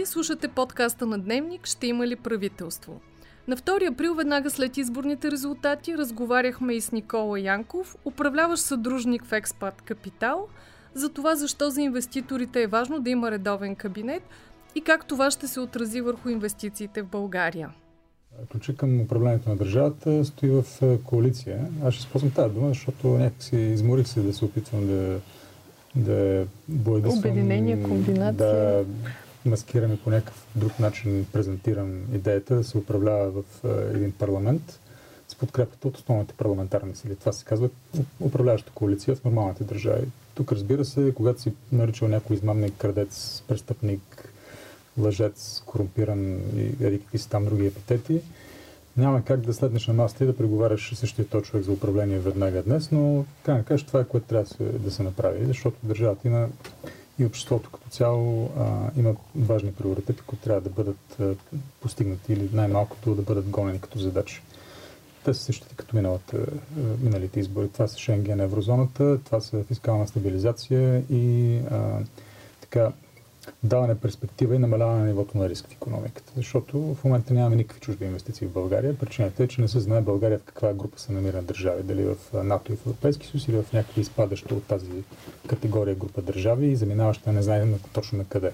вие слушате подкаста на Дневник «Ще има ли правителство?». На 2 април, веднага след изборните резултати, разговаряхме и с Никола Янков, управляващ съдружник в Експат Капитал, за това защо за инвеститорите е важно да има редовен кабинет и как това ще се отрази върху инвестициите в България. Ключа към управлението на държавата стои в е, коалиция. Аз ще използвам тази дума, защото някакси изморих се да се опитвам да, да боядисвам. Обединение, комбинация. Да маскираме по някакъв друг начин, презентирам идеята да се управлява в е, един парламент с подкрепата от основните парламентарни сили. Това се казва управляваща коалиция в нормалните държави. Тук разбира се, когато си наричал някой измамник, крадец, престъпник, лъжец, корумпиран и еди какви си там други епитети, няма как да следнеш на масата и да преговаряш същия този човек за управление веднага днес, но така да кажеш, това е което трябва да се направи, защото държавата има и обществото като цяло а, има важни приоритети, които трябва да бъдат а, постигнати или най-малкото да бъдат гонени като задачи. Те са същите като миналата, миналите избори. Това са Шенген, еврозоната, това са фискална стабилизация и а, така даване перспектива и намаляване на нивото на риск в економиката. Защото в момента нямаме никакви чужди инвестиции в България. Причината е, че не се знае България в каква група се намира държави. Дали в НАТО и в Европейски съюз или в някакви изпадащи от тази категория група държави и заминаваща не знаем точно на къде.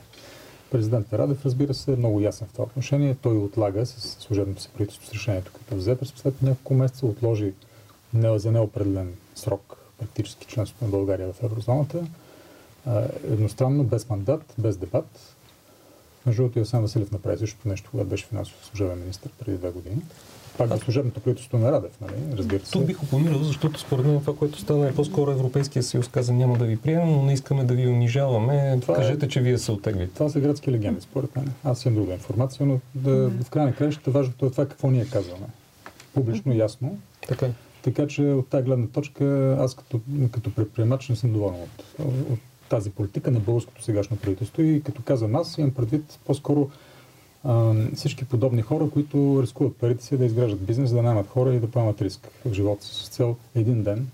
Президент Радев, разбира се, е много ясен в това отношение. Той отлага с служебното си правителство с решението, което взе през последните няколко месеца, отложи не, за неопределен срок практически членството на България в еврозоната едностранно, без мандат, без дебат. Между другото, Ясен Василев направи същото нещо, когато беше финансов служебен министр преди две години. Пак за служебното правителство на Радев, нали? Разбира се. Тук бих опонирал, защото според мен това, което стана е по-скоро Европейския съюз каза няма да ви приемем, но не искаме да ви унижаваме. Това е- Кажете, е... че вие се оттеглите. Това са градски легенди, според мен. Аз имам друга информация, но да, в крайна краища важното е това какво ние казваме. Публично, ясно. Така. Така че от тази гледна точка аз като, като предприемач не съм доволен от, от тази политика на българското сегашно правителство. И като казвам аз, имам предвид по-скоро а, всички подобни хора, които рискуват парите си да изграждат бизнес, да наймат хора и да поемат риск в живота си с цел един ден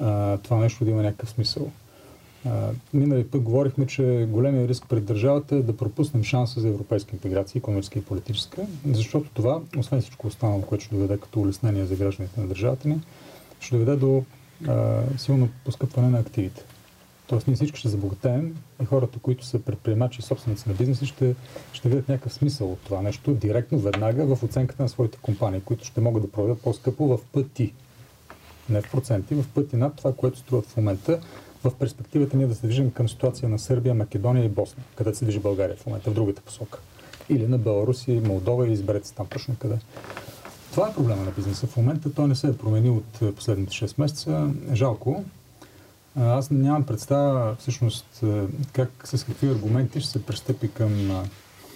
а, това нещо да има някакъв смисъл. Минали път говорихме, че големия риск пред държавата е да пропуснем шанса за европейска интеграция, економическа и политическа, защото това, освен всичко останало, което ще доведе като улеснение за гражданите на държавата ни, ще доведе до а, силно поскъпване на активите. Тоест ние всички ще забогатеем и хората, които са предприемачи и собственици на бизнеси, ще, ще видят някакъв смисъл от това нещо директно, веднага в оценката на своите компании, които ще могат да продадат по-скъпо в пъти. Не в проценти, в пъти над това, което струват в момента. В перспективата ние да се движим към ситуация на Сърбия, Македония и Босна, където се движи България в момента, в другата посока. Или на Беларус и Молдова и изберете там точно къде. Това е проблема на бизнеса. В момента той не се е променил от последните 6 месеца. Жалко, аз нямам представа всъщност как, с какви аргументи ще се пристъпи към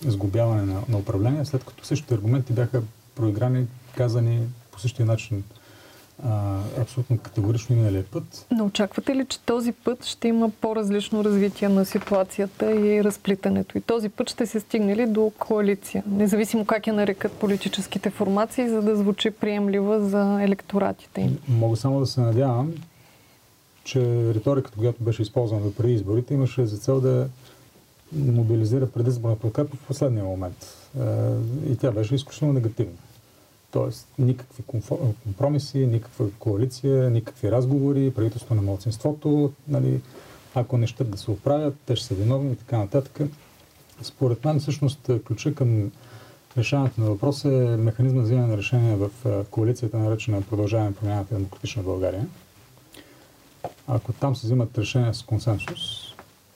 сгубяване на, на управление, след като същите аргументи бяха проиграни, казани по същия начин а, абсолютно категорично миналия път. Но очаквате ли, че този път ще има по-различно развитие на ситуацията и разплитането? И този път ще се стигне ли до коалиция? Независимо как я нарекат политическите формации, за да звучи приемлива за електоратите им. Мога само да се надявам, че риториката, която беше използвана преди изборите, имаше за цел да мобилизира предизборна подкрепа в последния момент. Е, и тя беше изключително негативна. Тоест, никакви компромиси, никаква коалиция, никакви разговори, правителство на младсинството, нали, ако не ще да се оправят, те ще са виновни и така нататък. Според мен, всъщност, ключа към решаването на въпроса е механизма за взимане на решение в е, коалицията, наречена Продължаване промяната на демократична България ако там се взимат решения с консенсус,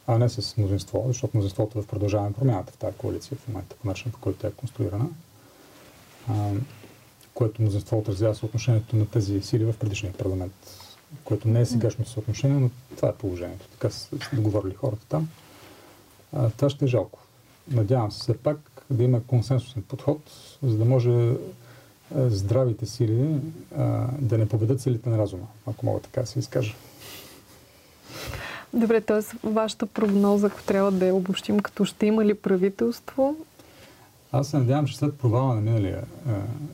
а не с мнозинство, защото мнозинството е в продължаване промяната в тази коалиция в момента, по начин по който тя е конструирана, а, което мнозинство отразява съотношението на тези сили в предишния парламент, което не е сегашното съотношение, но това е положението. Така са договорили хората там. А, това ще е жалко. Надявам се все пак да има консенсусен подход, за да може здравите сили а, да не победат силите на разума, ако мога така да се изкажа. Добре, т.е. вашата прогноза, ако трябва да я обобщим, като ще има ли правителство? Аз се надявам, че след провала на, миналия,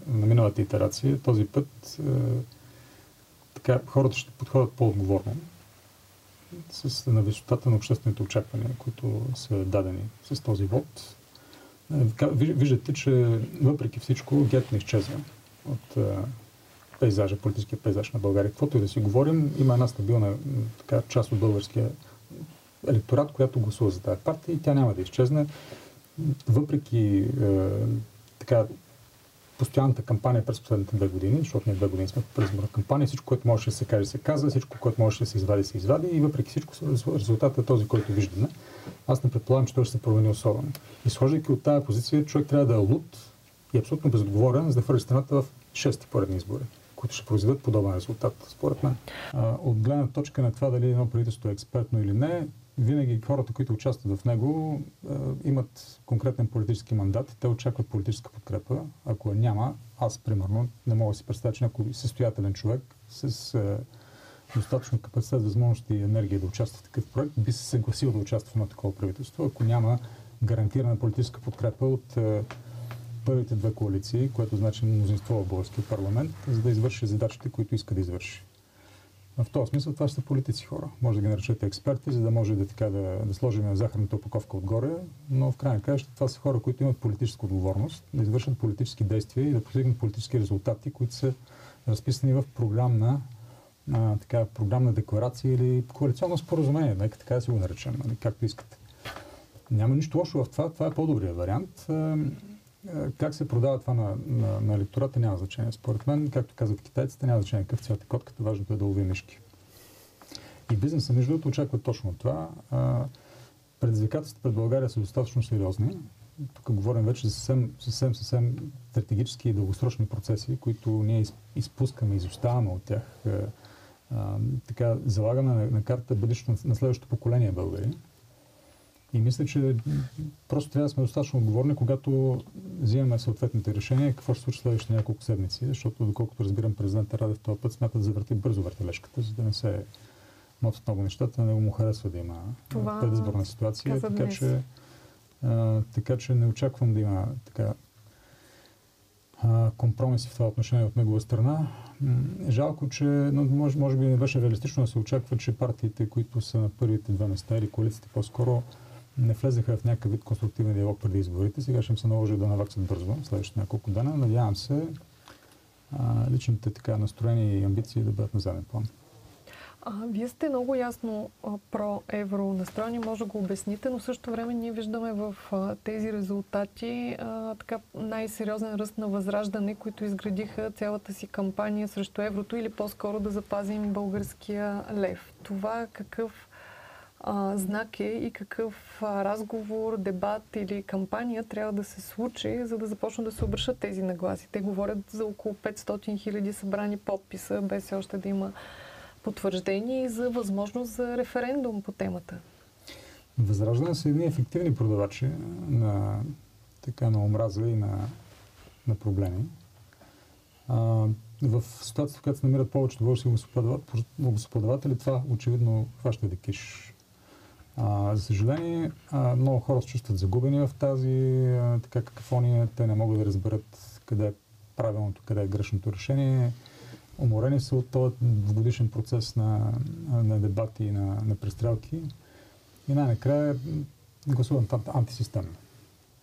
на миналата итерация, този път така, хората ще подходят по-отговорно с, на висотата на обществените очаквания, които са дадени с този вод. Виждате, че въпреки всичко гет не изчезва от пейзажа, политическия пейзаж на България. Каквото и да си говорим, има една стабилна така, част от българския електорат, която гласува за тази партия и тя няма да изчезне. Въпреки е, така, постоянната кампания през последните две години, защото ние две години сме в предизборна кампания, всичко, което може да се каже, се каза, всичко, което може да се извади, се извади и въпреки всичко резултатът е този, който виждаме. Аз не предполагам, че той ще се промени особено. Изхождайки от тази позиция, човек трябва да е луд и абсолютно безотговорен, за да хвърли страната в шести поредни избори които ще произведат подобен резултат, според мен. от гледна точка на това дали едно правителство е експертно или не, винаги хората, които участват в него, имат конкретен политически мандат и те очакват политическа подкрепа. Ако я няма, аз, примерно, не мога да си представя, че някой състоятелен човек с достатъчно капацитет, възможности и енергия да участва в такъв проект, би се съгласил да участва в едно такова правителство, ако няма гарантирана политическа подкрепа от първите две коалиции, което значи мнозинство в българския парламент, за да извърши задачите, които иска да извърши. В този смисъл това са политици хора. Може да ги наречете експерти, за да може да, така, да, да сложим захарната опаковка отгоре, но в крайна краща това са хора, които имат политическа отговорност, да извършат политически действия и да постигнат политически резултати, които са разписани в програмна, а, така, програмна декларация или коалиционно споразумение, нека така да си го наречем, нали, както искате. Няма нищо лошо в това, това е по-добрият вариант. Как се продава това на, на, на електората няма значение. Според мен, както казват китайците, няма значение какъв цвят е котката, важното е да лови мишки. И бизнесът, между другото, очаква точно това. предизвикателствата пред България са достатъчно сериозни. Тук говорим вече за съвсем, съвсем, съвсем стратегически и дългосрочни процеси, които ние изпускаме, изоставаме от тях. А, така, залагаме на, на карта бъдещето на, на следващото поколение българи. И мисля, че просто трябва да сме достатъчно отговорни, когато взимаме съответните решения, какво ще случи следващите няколко седмици, защото доколкото разбирам президента Радев този път смята да завърти бързо въртележката, за да не се мотат много нещата, него му харесва да има Това предизборна ситуация, така че, а, така че не очаквам да има така компромиси в това отношение от негова страна. Жалко, че но може, може би не беше реалистично да се очаква, че партиите, които са на първите две места или коалициите по-скоро, не влезеха в някакъв вид конструктивен диалог преди изборите. Сега ще им се наложи да наваксат бързо, следващите няколко дена. Надявам се а, личните така настроения и амбиции да бъдат на заден план. А, вие сте много ясно про-евро настроени, може да го обясните, но в същото време ние виждаме в а, тези резултати а, така най-сериозен ръст на възраждане, които изградиха цялата си кампания срещу еврото или по-скоро да запазим българския лев. Това какъв а, знак е и какъв разговор, дебат или кампания трябва да се случи, за да започнат да се обръщат тези нагласи. Те говорят за около 500 хиляди събрани подписа, без още да има потвърждение и за възможност за референдум по темата. Възраждане са едни ефективни продавачи на, така, на омраза и на, на проблеми. А, в ситуацията, в която се намират повечето български гласоподаватели, това очевидно хваща да киш а, за съжаление, а, много хора се чувстват загубени в тази а, така какафония. Те не могат да разберат къде е правилното, къде е грешното решение. Уморени са от този годишен процес на, на дебати и на, на престрелки. И най-накрая гласуват антисистемно.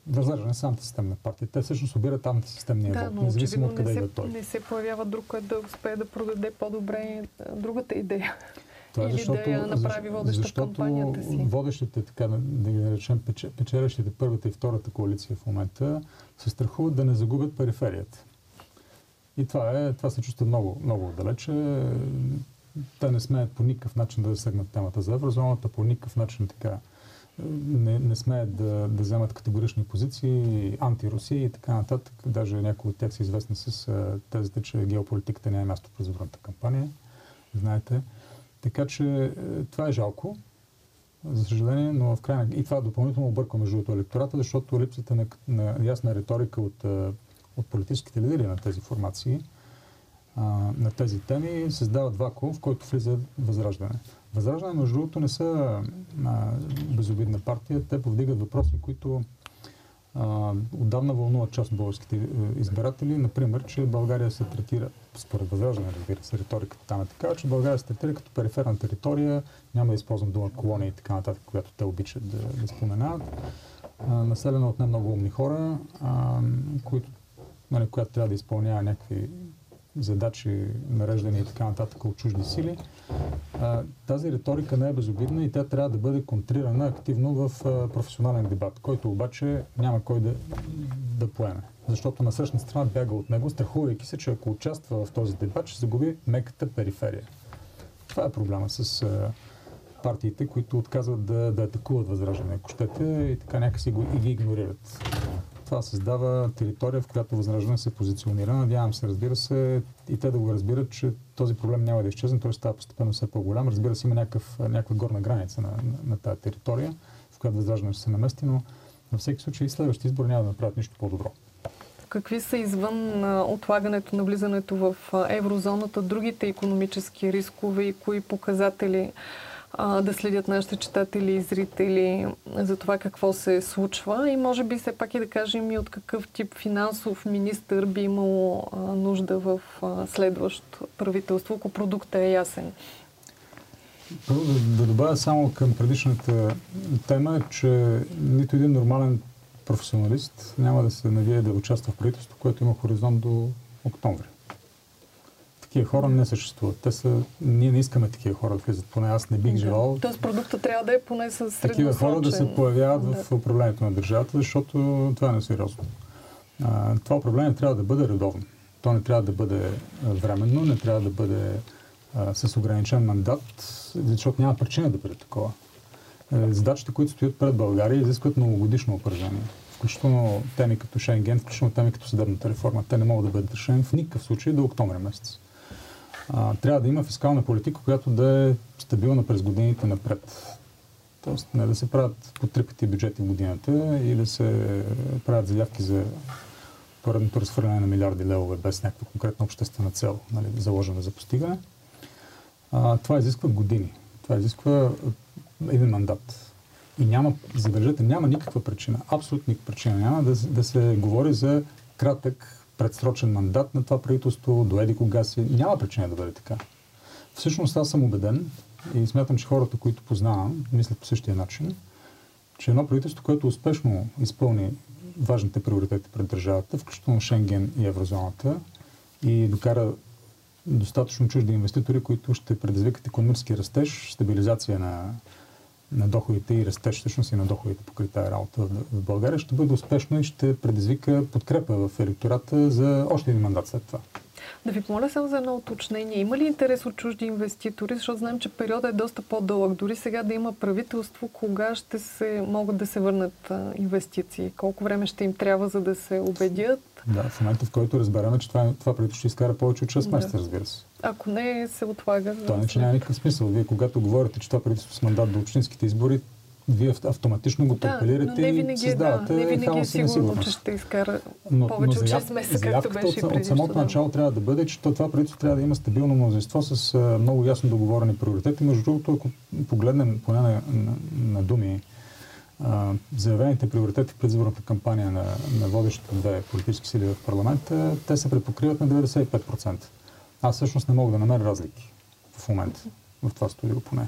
Възраждане са антисистемна партия. Те всъщност обират антисистемния да, вод, независимо от къде идва той. Не се появява друг, който да успее да продаде по-добре другата идея. Това е Или защото, да я направи водеща защото кампанията си. водещите, така да ги наречем, печелящите първата и втората коалиция в момента, се страхуват да не загубят периферията. И това, е, това се чувства много, много далече. Те не смеят по никакъв начин да засегнат темата за еврозоната, по никакъв начин така не, не смеят да, да вземат категорични позиции, антирусия и така нататък. Даже някои от тях са известни с тезата, че геополитиката не е място в предизборната кампания. Знаете. Така че е, това е жалко, за съжаление, но в крайна... И това допълнително обърква между електората, защото липсата на, на ясна риторика от, е, от политическите лидери на тези формации, на тези теми, създават вакуум, в който влиза възраждане. Възраждане, между другото, не са а, безобидна партия. Те повдигат въпроси, които а, отдавна вълнуват част от българските е, избиратели. Например, че България се третира, според възраждане, разбира се, риториката там е така, че България се третира като периферна територия, няма да използвам дума колония и така нататък, която те обичат да, да споменават. населена от не много умни хора, а, които, нали, която трябва да изпълнява някакви задачи, нареждания и така нататък от чужди сили. А, тази риторика не е безобидна и тя трябва да бъде контрирана активно в а, професионален дебат, който обаче няма кой да, да поеме. Защото на срещна страна бяга от него, страхувайки се, че ако участва в този дебат, ще загуби меката периферия. Това е проблема с а, партиите, които отказват да, да атакуват възраждане, ако щете, и така някакси го, и ги игнорират. Това създава територия, в която възраждане се позиционира. Надявам се, разбира се, и те да го разбират, че този проблем няма да изчезне, той става постепенно все по-голям. Разбира се, има някакъв, някаква горна граница на, на, на тази територия, в която възраждане ще се намести, но във всеки случай следващия избор няма да направят нищо по-добро. Какви са извън отлагането на влизането в еврозоната другите економически рискове и кои показатели да следят нашите читатели и зрители за това какво се случва и може би все пак и да кажем и от какъв тип финансов министр би имало нужда в следващото правителство, ако продуктът е ясен. Да добавя само към предишната тема, че нито един нормален професионалист няма да се навие да участва в правителство, което има хоризонт до октомври такива хора не съществуват. Те са, ние не искаме такива хора да влизат, поне аз не бих да. желал. Тоест продукта трябва да е поне с Такива хора да се появяват да. в управлението на държавата, защото това е несериозно. А, това управление трябва да бъде редовно. То не трябва да бъде временно, не трябва да бъде а, с ограничен мандат, защото няма причина да бъде такова. Е, задачите, които стоят пред България, изискват многогодишно упражнение. Включително теми като Шенген, включително теми като съдебната реформа, те не могат да бъдат решени в никакъв случай до октомври месец а, трябва да има фискална политика, която да е стабилна през годините напред. Тоест не да се правят по три пъти бюджети в годината и да се правят заявки за поредното разхвърляне на милиарди левове без някаква конкретна обществена цел, нали, заложена за постигане. А, това изисква години. Това изисква един мандат. И няма, забележете, няма никаква причина, абсолютно никаква причина няма да, да се говори за кратък предсрочен мандат на това правителство, до еди кога си. Няма причина да бъде така. Всъщност аз съм убеден и смятам, че хората, които познавам, мислят по същия начин, че едно правителство, което успешно изпълни важните приоритети пред държавата, включително Шенген и еврозоната, и докара достатъчно чужди инвеститори, които ще предизвикат економически растеж, стабилизация на на доходите и растеж всъщност и на доходите по тази работа в, България, ще бъде успешно и ще предизвика подкрепа в електората за още един мандат след това. Да ви помоля само за едно уточнение. Има ли интерес от чужди инвеститори? Защото знаем, че периодът е доста по-дълъг. Дори сега да има правителство, кога ще се могат да се върнат инвестиции? Колко време ще им трябва, за да се убедят? Да, в момента, в който разберем, че това, това правителство ще изкара повече от 6 месеца, да. разбира се. Ако не, се отлага. Това не, че няма никакъв смисъл. Вие, когато говорите, че това правителство с мандат до общинските избори, вие автоматично го пропелирате да, и създавате да, не винаги е сигурно, че ще изкара но, повече но от 6 месеца, както беше от, от самото да. начало трябва да бъде, че това правителство трябва да има стабилно мнозинство с а, много ясно договорени приоритети. Между другото, ако погледнем поне на, на, на думи, а, заявените приоритети в предизборната кампания на, на водещите две политически сили в парламента, те се препокриват на 95%. Аз всъщност не мога да намеря разлики в момента, в това студио поне.